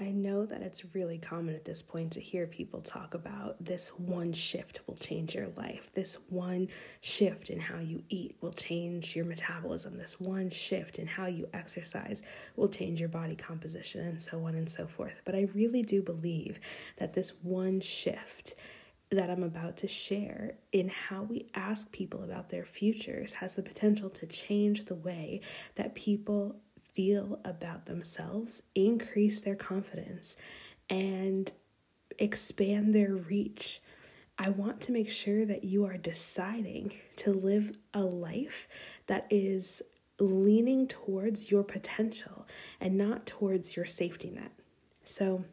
I know that it's really common at this point to hear people talk about this one shift will change your life. This one shift in how you eat will change your metabolism. This one shift in how you exercise will change your body composition, and so on and so forth. But I really do believe that this one shift that I'm about to share in how we ask people about their futures has the potential to change the way that people feel about themselves, increase their confidence, and expand their reach. I want to make sure that you are deciding to live a life that is leaning towards your potential and not towards your safety net. So,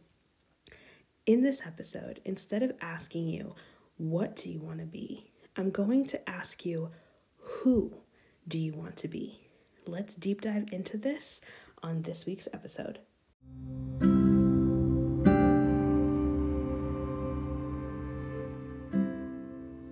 in this episode, instead of asking you, What do you want to be? I'm going to ask you, Who do you want to be? Let's deep dive into this on this week's episode.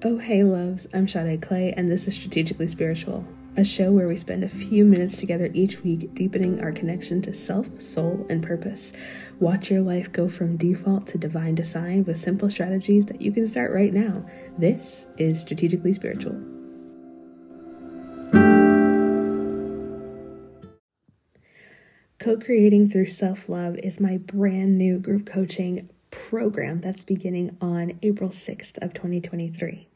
Oh, hey, loves, I'm Sade Clay, and this is Strategically Spiritual, a show where we spend a few minutes together each week deepening our connection to self, soul, and purpose. Watch your life go from default to divine design with simple strategies that you can start right now. This is Strategically Spiritual. Co creating through self love is my brand new group coaching program that's beginning on April 6th of 2023.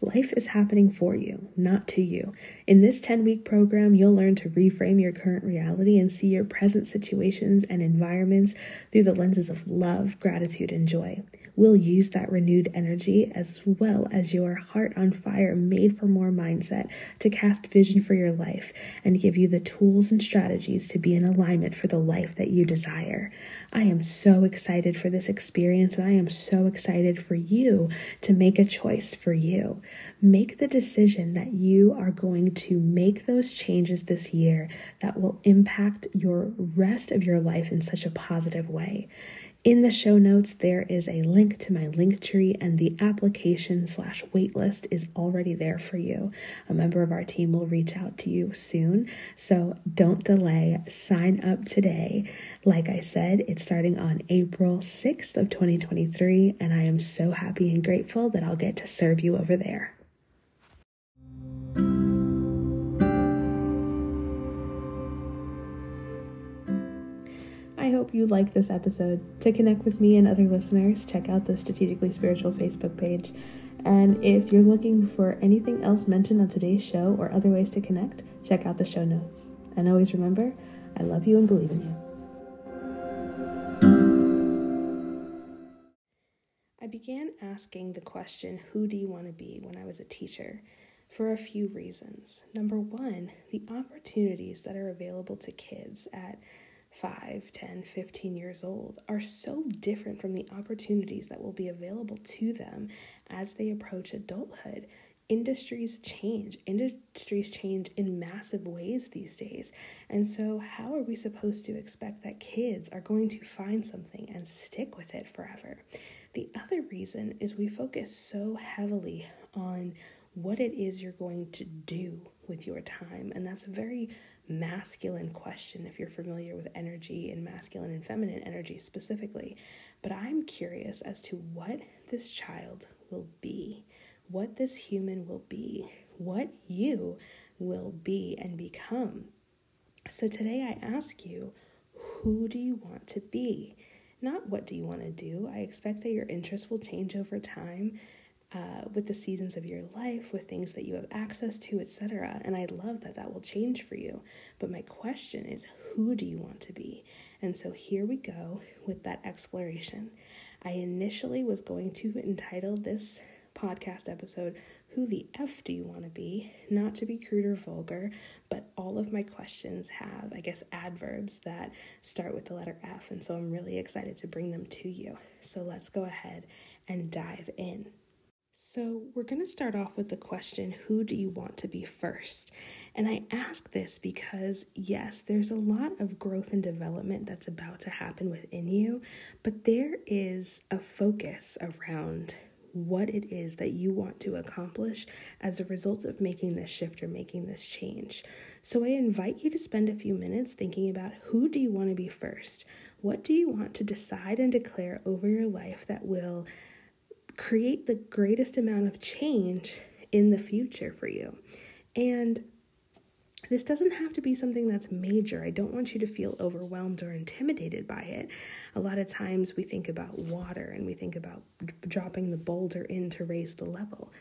Life is happening for you, not to you. In this 10 week program, you'll learn to reframe your current reality and see your present situations and environments through the lenses of love, gratitude, and joy will use that renewed energy as well as your heart on fire, made for more mindset to cast vision for your life and give you the tools and strategies to be in alignment for the life that you desire. I am so excited for this experience and I am so excited for you to make a choice for you. Make the decision that you are going to make those changes this year that will impact your rest of your life in such a positive way. In the show notes, there is a link to my link tree, and the application slash waitlist is already there for you. A member of our team will reach out to you soon, so don't delay. Sign up today. Like I said, it's starting on April 6th of 2023, and I am so happy and grateful that I'll get to serve you over there. I hope you like this episode. To connect with me and other listeners, check out the Strategically Spiritual Facebook page. And if you're looking for anything else mentioned on today's show or other ways to connect, check out the show notes. And always remember, I love you and believe in you. I began asking the question, Who do you want to be, when I was a teacher? for a few reasons. Number one, the opportunities that are available to kids at 5, 10, 15 years old are so different from the opportunities that will be available to them as they approach adulthood. Industries change. Industries change in massive ways these days. And so, how are we supposed to expect that kids are going to find something and stick with it forever? The other reason is we focus so heavily on what it is you're going to do with your time. And that's a very masculine question if you're familiar with energy and masculine and feminine energy specifically. But I'm curious as to what this child will be, what this human will be, what you will be and become. So today I ask you, who do you want to be? Not what do you want to do. I expect that your interests will change over time uh, with the seasons of your life, with things that you have access to, etc. And I love that that will change for you. But my question is, who do you want to be? And so here we go with that exploration. I initially was going to entitle this podcast episode, Who the F Do You Want to Be? Not to be crude or vulgar, but all of my questions have, I guess, adverbs that start with the letter F. And so I'm really excited to bring them to you. So let's go ahead and dive in. So, we're going to start off with the question Who do you want to be first? And I ask this because, yes, there's a lot of growth and development that's about to happen within you, but there is a focus around what it is that you want to accomplish as a result of making this shift or making this change. So I invite you to spend a few minutes thinking about who do you want to be first? What do you want to decide and declare over your life that will create the greatest amount of change in the future for you? And this doesn't have to be something that's major. I don't want you to feel overwhelmed or intimidated by it. A lot of times we think about water and we think about dropping the boulder in to raise the level.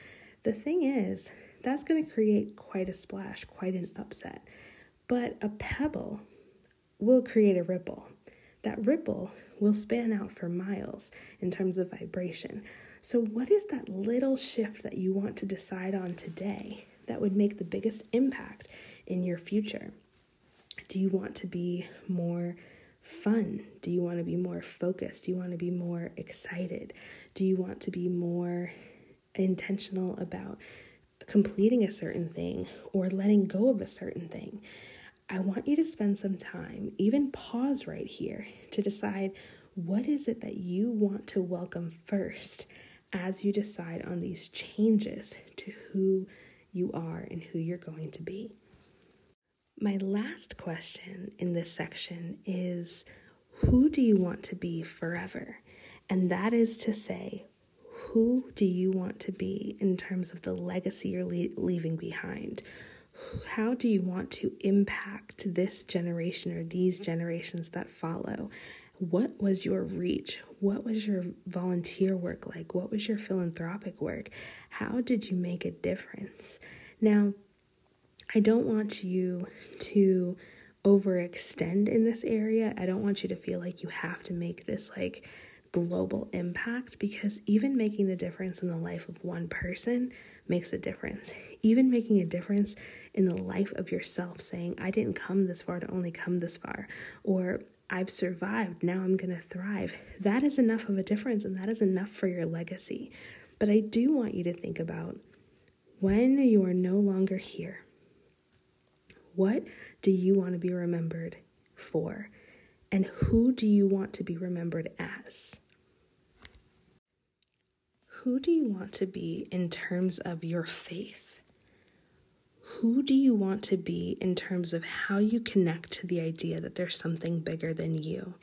The thing is, that's going to create quite a splash, quite an upset. But a pebble will create a ripple. That ripple will span out for miles in terms of vibration. So, what is that little shift that you want to decide on today that would make the biggest impact in your future? Do you want to be more fun? Do you want to be more focused? Do you want to be more excited? Do you want to be more intentional about completing a certain thing or letting go of a certain thing? I want you to spend some time, even pause right here, to decide what is it that you want to welcome first as you decide on these changes to who you are and who you're going to be. My last question in this section is Who do you want to be forever? And that is to say, who do you want to be in terms of the legacy you're le- leaving behind? How do you want to impact this generation or these generations that follow? What was your reach? What was your volunteer work like? What was your philanthropic work? How did you make a difference? Now, I don't want you to overextend in this area. I don't want you to feel like you have to make this like global impact because even making the difference in the life of one person makes a difference. Even making a difference in the life of yourself, saying, I didn't come this far to only come this far, or I've survived, now I'm going to thrive. That is enough of a difference and that is enough for your legacy. But I do want you to think about when you are no longer here, what do you want to be remembered for? And who do you want to be remembered as? Who do you want to be in terms of your faith? Who do you want to be in terms of how you connect to the idea that there's something bigger than you?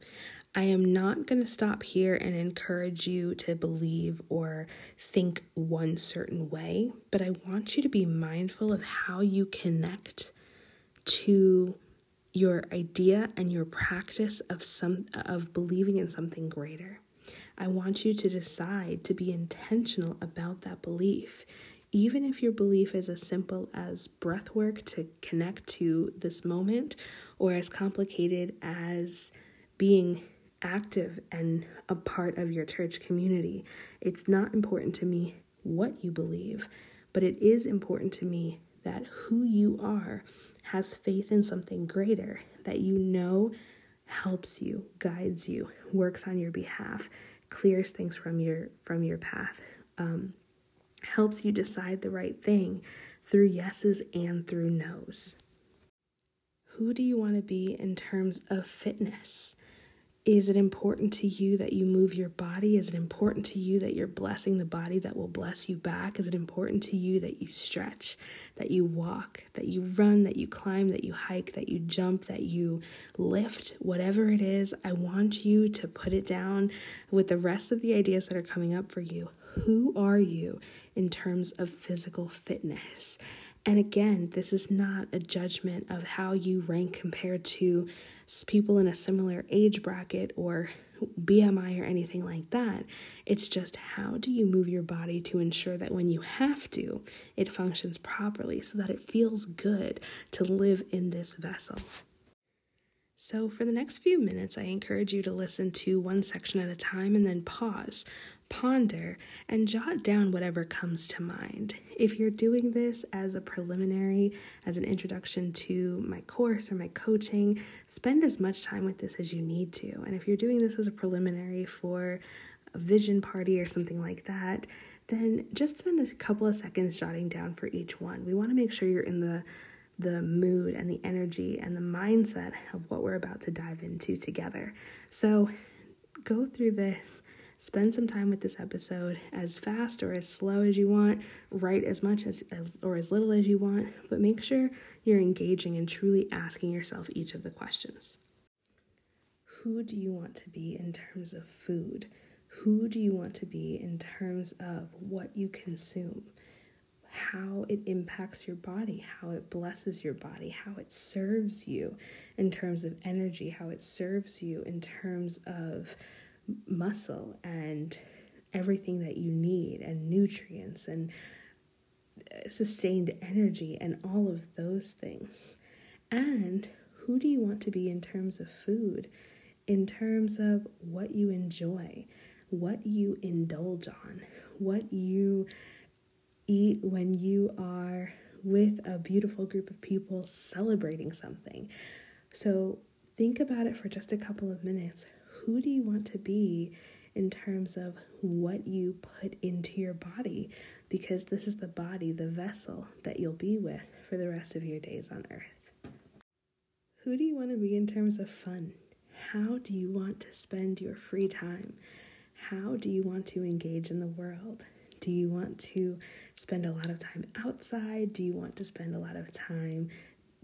I am not going to stop here and encourage you to believe or think one certain way, but I want you to be mindful of how you connect to your idea and your practice of some of believing in something greater. I want you to decide to be intentional about that belief. Even if your belief is as simple as breath work to connect to this moment, or as complicated as being active and a part of your church community, it's not important to me what you believe, but it is important to me that who you are has faith in something greater that you know helps you, guides you, works on your behalf, clears things from your from your path, um, helps you decide the right thing through yeses and through nos. Who do you want to be in terms of fitness? Is it important to you that you move your body? Is it important to you that you're blessing the body that will bless you back? Is it important to you that you stretch, that you walk, that you run, that you climb, that you hike, that you jump, that you lift? Whatever it is, I want you to put it down with the rest of the ideas that are coming up for you. Who are you in terms of physical fitness? And again, this is not a judgment of how you rank compared to people in a similar age bracket or BMI or anything like that. It's just how do you move your body to ensure that when you have to, it functions properly so that it feels good to live in this vessel. So, for the next few minutes, I encourage you to listen to one section at a time and then pause ponder, and jot down whatever comes to mind. If you're doing this as a preliminary, as an introduction to my course or my coaching, spend as much time with this as you need to. And if you're doing this as a preliminary for a vision party or something like that, then just spend a couple of seconds jotting down for each one. We want to make sure you're in the the mood and the energy and the mindset of what we're about to dive into together. So, go through this Spend some time with this episode as fast or as slow as you want, write as much as, as or as little as you want, but make sure you're engaging and truly asking yourself each of the questions. Who do you want to be in terms of food? Who do you want to be in terms of what you consume? How it impacts your body, how it blesses your body, how it serves you in terms of energy, how it serves you in terms of muscle and everything that you need, and nutrients and uh, sustained energy, and all of those things. And who do you want to be in terms of food, in terms of what you enjoy, what you indulge on, what you eat when you are with a beautiful group of people celebrating something. So think about it for just a couple of minutes who do you want to be in terms of what you put into your body? Because this is the body, the vessel that you'll be with for the rest of your days on earth. Who do you want to be in terms of fun? How do you want to spend your free time? How do you want to engage in the world? Do you want to spend a lot of time outside? Do you want to spend a lot of time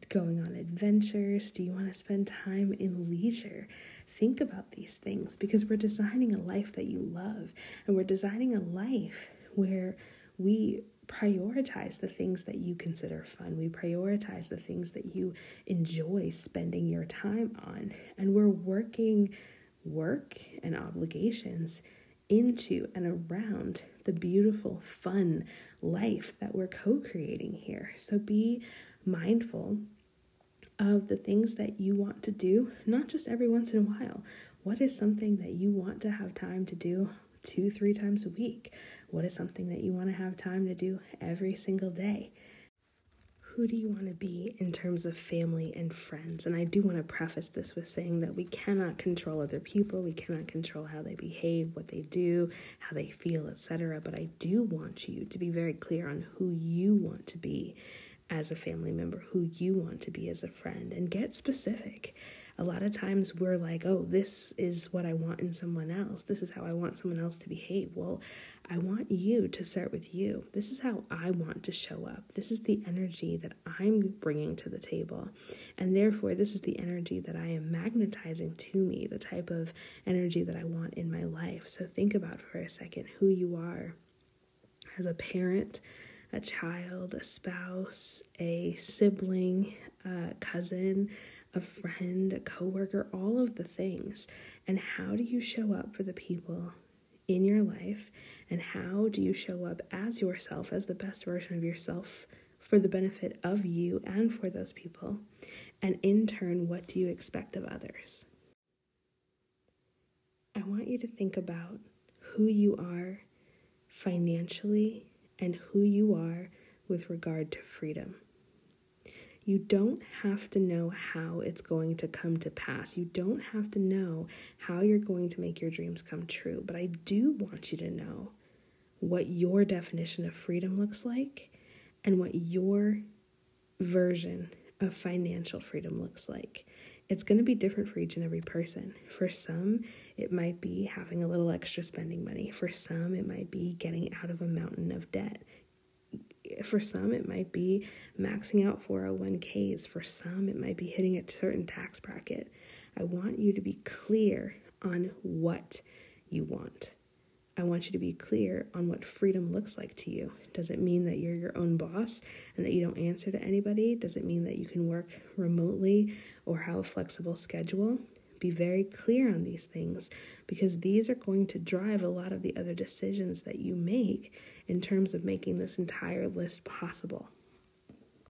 going on adventures? Do you want to spend time in leisure? Think about these things because we're designing a life that you love and we're designing a life where we prioritize the things that you consider fun. We prioritize the things that you enjoy spending your time on. And we're working work and obligations into and around the beautiful, fun life that we're co creating here. So be mindful of the things that you want to do, not just every once in a while. What is something that you want to have time to do two, three times a week? What is something that you want to have time to do every single day? Who do you want to be in terms of family and friends? And I do want to preface this with saying that we cannot control other people, we cannot control how they behave, what they do, how they feel, etc. But I do want you to be very clear on who you want to be as a family member, who you want to be as a friend, and get specific. A lot of times we're like, oh, this is what I want in someone else. This is how I want someone else to behave. Well, I want you to start with you. This is how I want to show up. This is the energy that I'm bringing to the table. And therefore, this is the energy that I am magnetizing to me, the type of energy that I want in my life. So think about for a second who you are as a parent a child, a spouse, a sibling, a cousin, a friend, a coworker, all of the things. And how do you show up for the people in your life? And how do you show up as yourself, as the best version of yourself for the benefit of you and for those people? And in turn, what do you expect of others? I want you to think about who you are financially and who you are with regard to freedom. You don't have to know how it's going to come to pass. You don't have to know how you're going to make your dreams come true. But I do want you to know what your definition of freedom looks like and what your version of financial freedom looks like. It's going to be different for each and every person. For some, it might be having a little extra spending money. For some, it might be getting out of a mountain of debt. For some, it might be maxing out 401ks. For some, it might be hitting a certain tax bracket. I want you to be clear on what you want. I want you to be clear on what freedom looks like to you. Does it mean that you're your own boss and that you don't answer to anybody? Does it mean that you can work remotely or have a flexible schedule? Be very clear on these things because these are going to drive a lot of the other decisions that you make in terms of making this entire list possible.